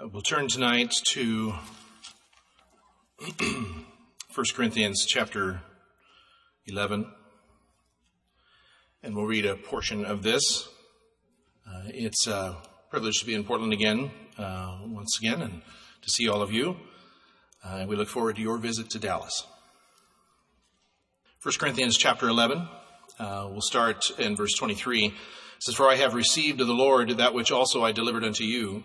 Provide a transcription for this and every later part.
Uh, we'll turn tonight to 1 Corinthians chapter 11, and we'll read a portion of this. Uh, it's a privilege to be in Portland again, uh, once again, and to see all of you. Uh, we look forward to your visit to Dallas. 1 Corinthians chapter 11, uh, we'll start in verse 23. It says, For I have received of the Lord that which also I delivered unto you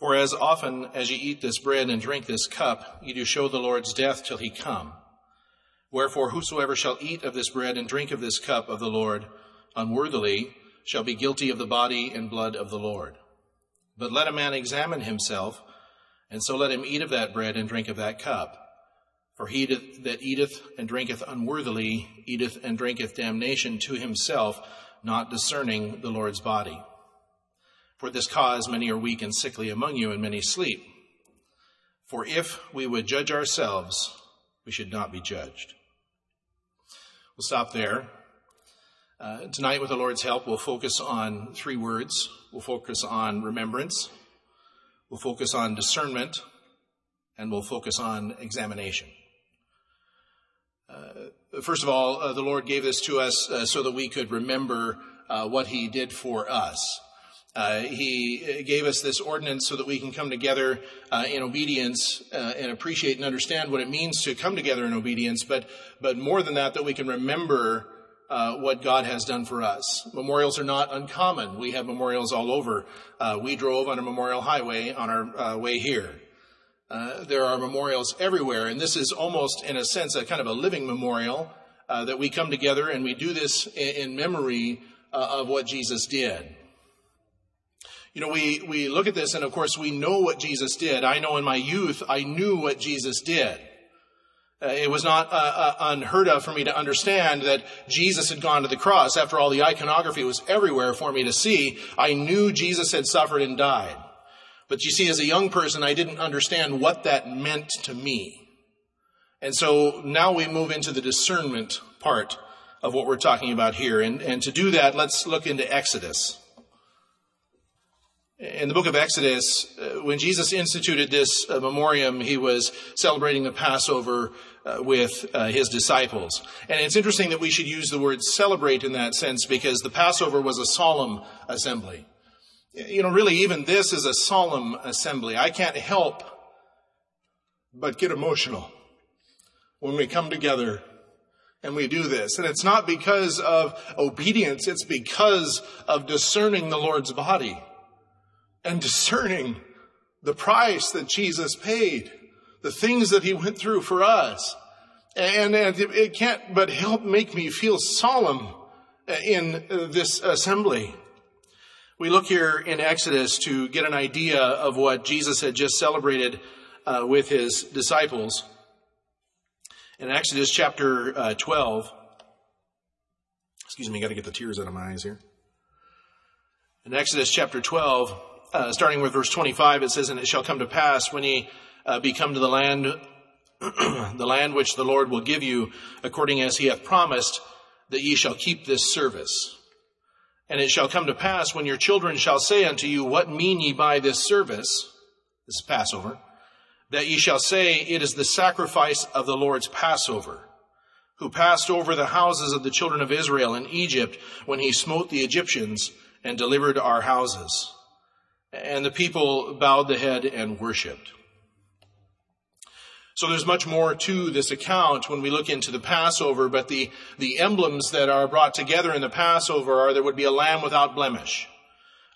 For as often as ye eat this bread and drink this cup, ye do show the Lord's death till he come. Wherefore whosoever shall eat of this bread and drink of this cup of the Lord unworthily shall be guilty of the body and blood of the Lord. But let a man examine himself, and so let him eat of that bread and drink of that cup. For he that eateth and drinketh unworthily eateth and drinketh damnation to himself, not discerning the Lord's body. For this cause many are weak and sickly among you, and many sleep. For if we would judge ourselves, we should not be judged. We'll stop there. Uh, tonight, with the Lord's help, we'll focus on three words. We'll focus on remembrance, we'll focus on discernment, and we'll focus on examination. Uh, first of all, uh, the Lord gave this to us uh, so that we could remember uh, what He did for us. Uh, he gave us this ordinance so that we can come together uh, in obedience uh, and appreciate and understand what it means to come together in obedience, but, but more than that, that we can remember uh, what God has done for us. Memorials are not uncommon. We have memorials all over. Uh, we drove on a memorial highway on our uh, way here. there are memorials everywhere, and this is almost, in a sense, a kind of a living memorial that we come together and we do this in, in memory of what Jesus did. You know, we, we look at this and of course we know what Jesus did. I know in my youth, I knew what Jesus did. Uh, it was not uh, uh, unheard of for me to understand that Jesus had gone to the cross. After all, the iconography was everywhere for me to see. I knew Jesus had suffered and died. But you see, as a young person, I didn't understand what that meant to me. And so now we move into the discernment part of what we're talking about here. And, and to do that, let's look into Exodus. In the book of Exodus, uh, when Jesus instituted this uh, memoriam, he was celebrating the Passover uh, with his disciples. And it's interesting that we should use the word celebrate in that sense because the Passover was a solemn assembly. You know, really, even this is a solemn assembly. I can't help but get emotional when we come together and we do this. And it's not because of obedience, it's because of discerning the Lord's body and discerning the price that Jesus paid, the things that he went through for us. And, and it can't but help make me feel solemn in this assembly. We look here in Exodus to get an idea of what Jesus had just celebrated uh, with his disciples. In Exodus chapter uh, 12, excuse me, I got to get the tears out of my eyes here. In Exodus chapter 12, uh, starting with verse 25, it says, And it shall come to pass when ye uh, be come to the land, the land which the Lord will give you, according as he hath promised, that ye shall keep this service. And it shall come to pass when your children shall say unto you, What mean ye by this service? This is Passover. That ye shall say, It is the sacrifice of the Lord's Passover, who passed over the houses of the children of Israel in Egypt when he smote the Egyptians and delivered our houses. And the people bowed the head and worshiped. So there's much more to this account when we look into the Passover, but the, the emblems that are brought together in the Passover are there would be a lamb without blemish.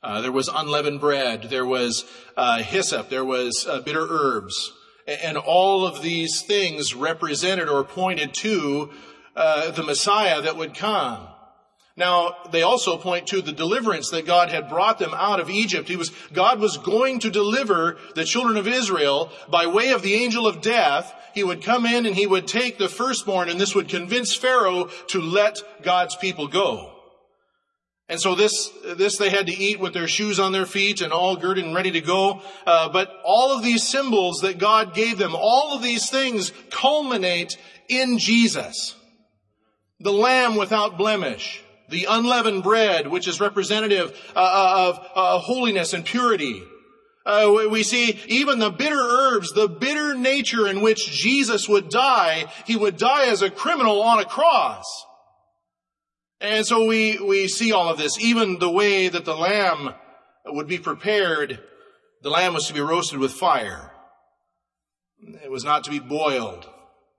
Uh, there was unleavened bread. There was uh, hyssop. There was uh, bitter herbs. And all of these things represented or pointed to uh, the Messiah that would come. Now, they also point to the deliverance that God had brought them out of Egypt. He was, God was going to deliver the children of Israel by way of the angel of death. He would come in and he would take the firstborn and this would convince Pharaoh to let God's people go. And so this, this they had to eat with their shoes on their feet and all girded and ready to go. Uh, but all of these symbols that God gave them, all of these things culminate in Jesus. The lamb without blemish the unleavened bread, which is representative uh, uh, of uh, holiness and purity. Uh, we see even the bitter herbs, the bitter nature in which Jesus would die, he would die as a criminal on a cross. And so we, we see all of this, even the way that the lamb would be prepared. The lamb was to be roasted with fire. It was not to be boiled.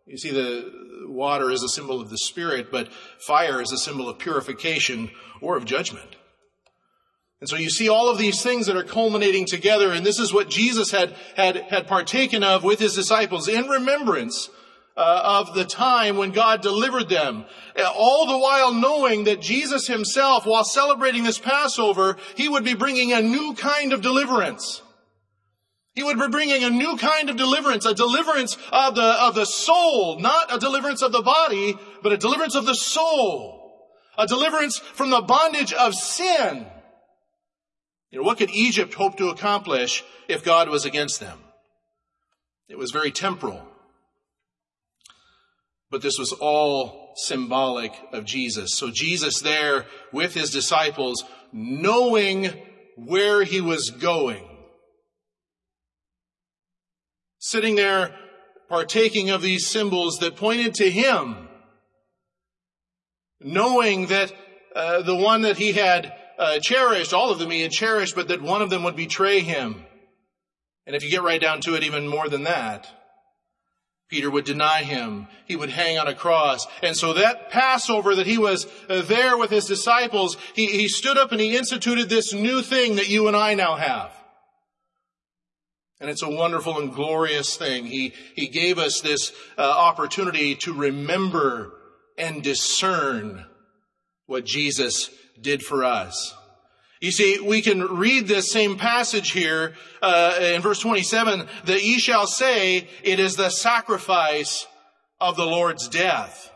You see, the water is a symbol of the Spirit, but fire is a symbol of purification or of judgment. And so you see all of these things that are culminating together, and this is what Jesus had, had, had partaken of with his disciples in remembrance uh, of the time when God delivered them. All the while knowing that Jesus himself, while celebrating this Passover, he would be bringing a new kind of deliverance. He would be bringing a new kind of deliverance, a deliverance of the, of the soul, not a deliverance of the body, but a deliverance of the soul. A deliverance from the bondage of sin. You know, what could Egypt hope to accomplish if God was against them? It was very temporal. But this was all symbolic of Jesus. So Jesus there with his disciples, knowing where he was going, sitting there partaking of these symbols that pointed to him, knowing that uh, the one that he had uh, cherished, all of them he had cherished, but that one of them would betray him. And if you get right down to it, even more than that, Peter would deny him. He would hang on a cross. And so that Passover that he was uh, there with his disciples, he, he stood up and he instituted this new thing that you and I now have. And it's a wonderful and glorious thing. He, he gave us this uh, opportunity to remember and discern what Jesus did for us. You see, we can read this same passage here uh, in verse 27 that ye shall say it is the sacrifice of the Lord's death,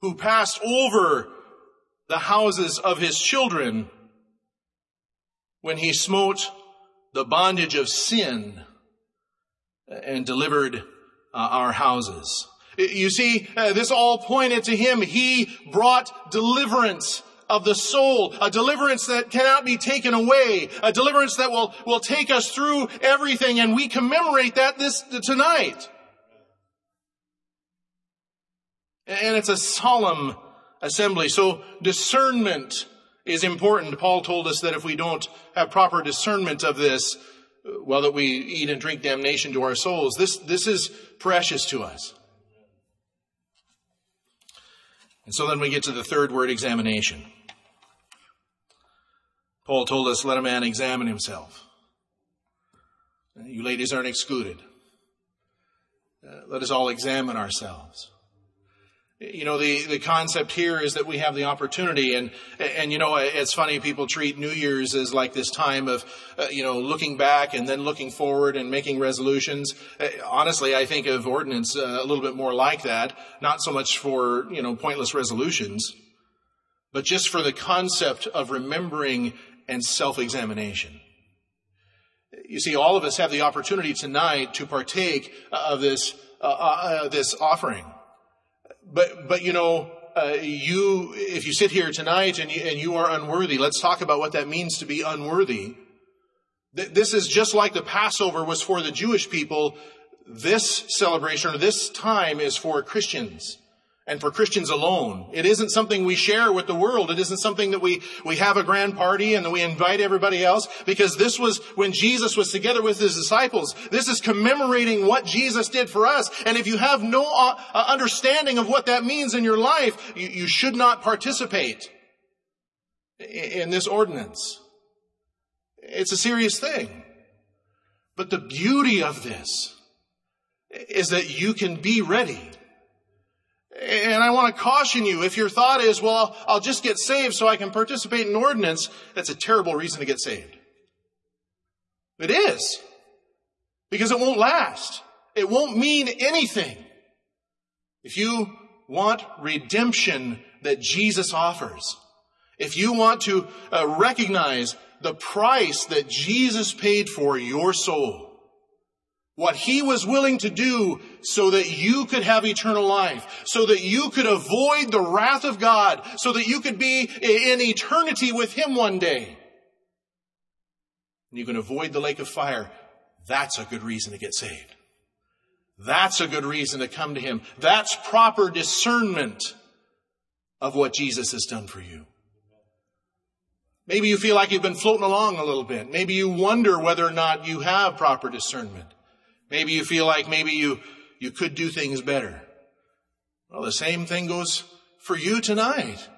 who passed over the houses of his children when he smote the bondage of sin and delivered uh, our houses. You see, uh, this all pointed to him. He brought deliverance of the soul, a deliverance that cannot be taken away, a deliverance that will, will take us through everything, and we commemorate that this tonight. And it's a solemn assembly. So discernment is important. Paul told us that if we don't have proper discernment of this, well, that we eat and drink damnation to our souls. This, this is precious to us. And so then we get to the third word, examination. Paul told us, let a man examine himself. You ladies aren't excluded. Uh, let us all examine ourselves you know, the, the concept here is that we have the opportunity and, and, you know, it's funny people treat New Year's as like this time of, uh, you know, looking back and then looking forward and making resolutions. Uh, honestly, I think of ordinance uh, a little bit more like that, not so much for, you know, pointless resolutions, but just for the concept of remembering and self-examination. You see, all of us have the opportunity tonight to partake of this, uh, uh, this offering but, but you know, uh, you, if you sit here tonight and you, and you are unworthy, let's talk about what that means to be unworthy. This is just like the Passover was for the Jewish people. This celebration or this time is for Christians and for Christians alone. It isn't something we share with the world. It isn't something that we, we have a grand party and we invite everybody else because this was when Jesus was together with his disciples. This is commemorating what Jesus did for us. And if you have no uh, uh, understanding of what that means in your life, you, you should not participate in this ordinance. It's a serious thing. But the beauty of this is that you can be ready And I want to caution you, if your thought is, well, I'll just get saved so I can participate in ordinance, that's a terrible reason to get saved. It is. Because it won't last. It won't mean anything. If you want redemption that Jesus offers, if you want to uh, recognize the price that Jesus paid for your soul, what he was willing to do so that you could have eternal life, so that you could avoid the wrath of God, so that you could be in eternity with him one day. And you can avoid the lake of fire. That's a good reason to get saved. That's a good reason to come to him. That's proper discernment of what Jesus has done for you. Maybe you feel like you've been floating along a little bit. Maybe you wonder whether or not you have proper discernment. Maybe you feel like maybe you, you could do things better. Well, the same thing goes for you tonight.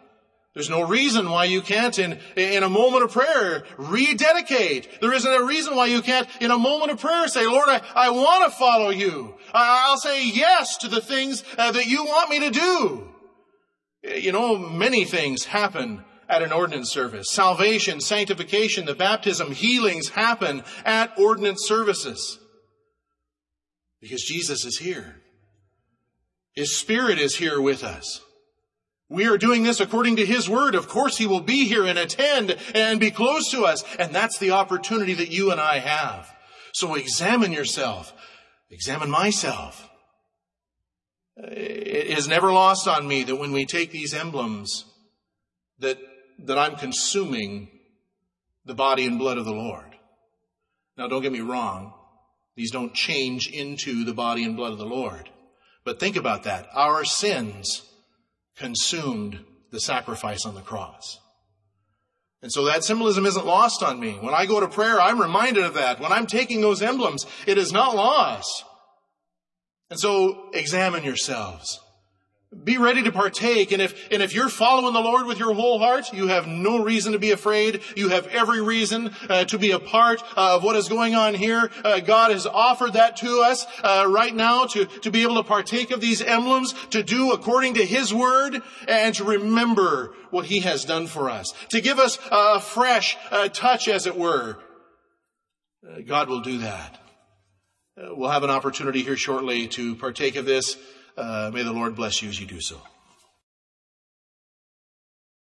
There's no reason why you can't in, in a moment of prayer rededicate. There isn't a reason why you can't in a moment of prayer say, Lord, I, I want to follow you. I, will say yes to the things uh, that you want me to do. You know, many things happen at an ordinance service. Salvation, sanctification, the baptism, healings happen at ordinance services. Because Jesus is here. His Spirit is here with us. We are doing this according to His Word. Of course, He will be here and attend and be close to us. And that's the opportunity that you and I have. So examine yourself. Examine myself. It is never lost on me that when we take these emblems, that, that I'm consuming the body and blood of the Lord. Now don't get me wrong. These don't change into the body and blood of the Lord. But think about that. Our sins consumed the sacrifice on the cross. And so that symbolism isn't lost on me. When I go to prayer, I'm reminded of that. When I'm taking those emblems, it is not lost. And so examine yourselves. Be ready to partake. And if, and if you're following the Lord with your whole heart, you have no reason to be afraid. You have every reason uh, to be a part of what is going on here. Uh, God has offered that to us uh, right now to, to be able to partake of these emblems, to do according to His word, and to remember what He has done for us. To give us a fresh uh, touch, as it were. Uh, God will do that. We'll have an opportunity here shortly to partake of this. Uh, may the Lord bless you as you do so.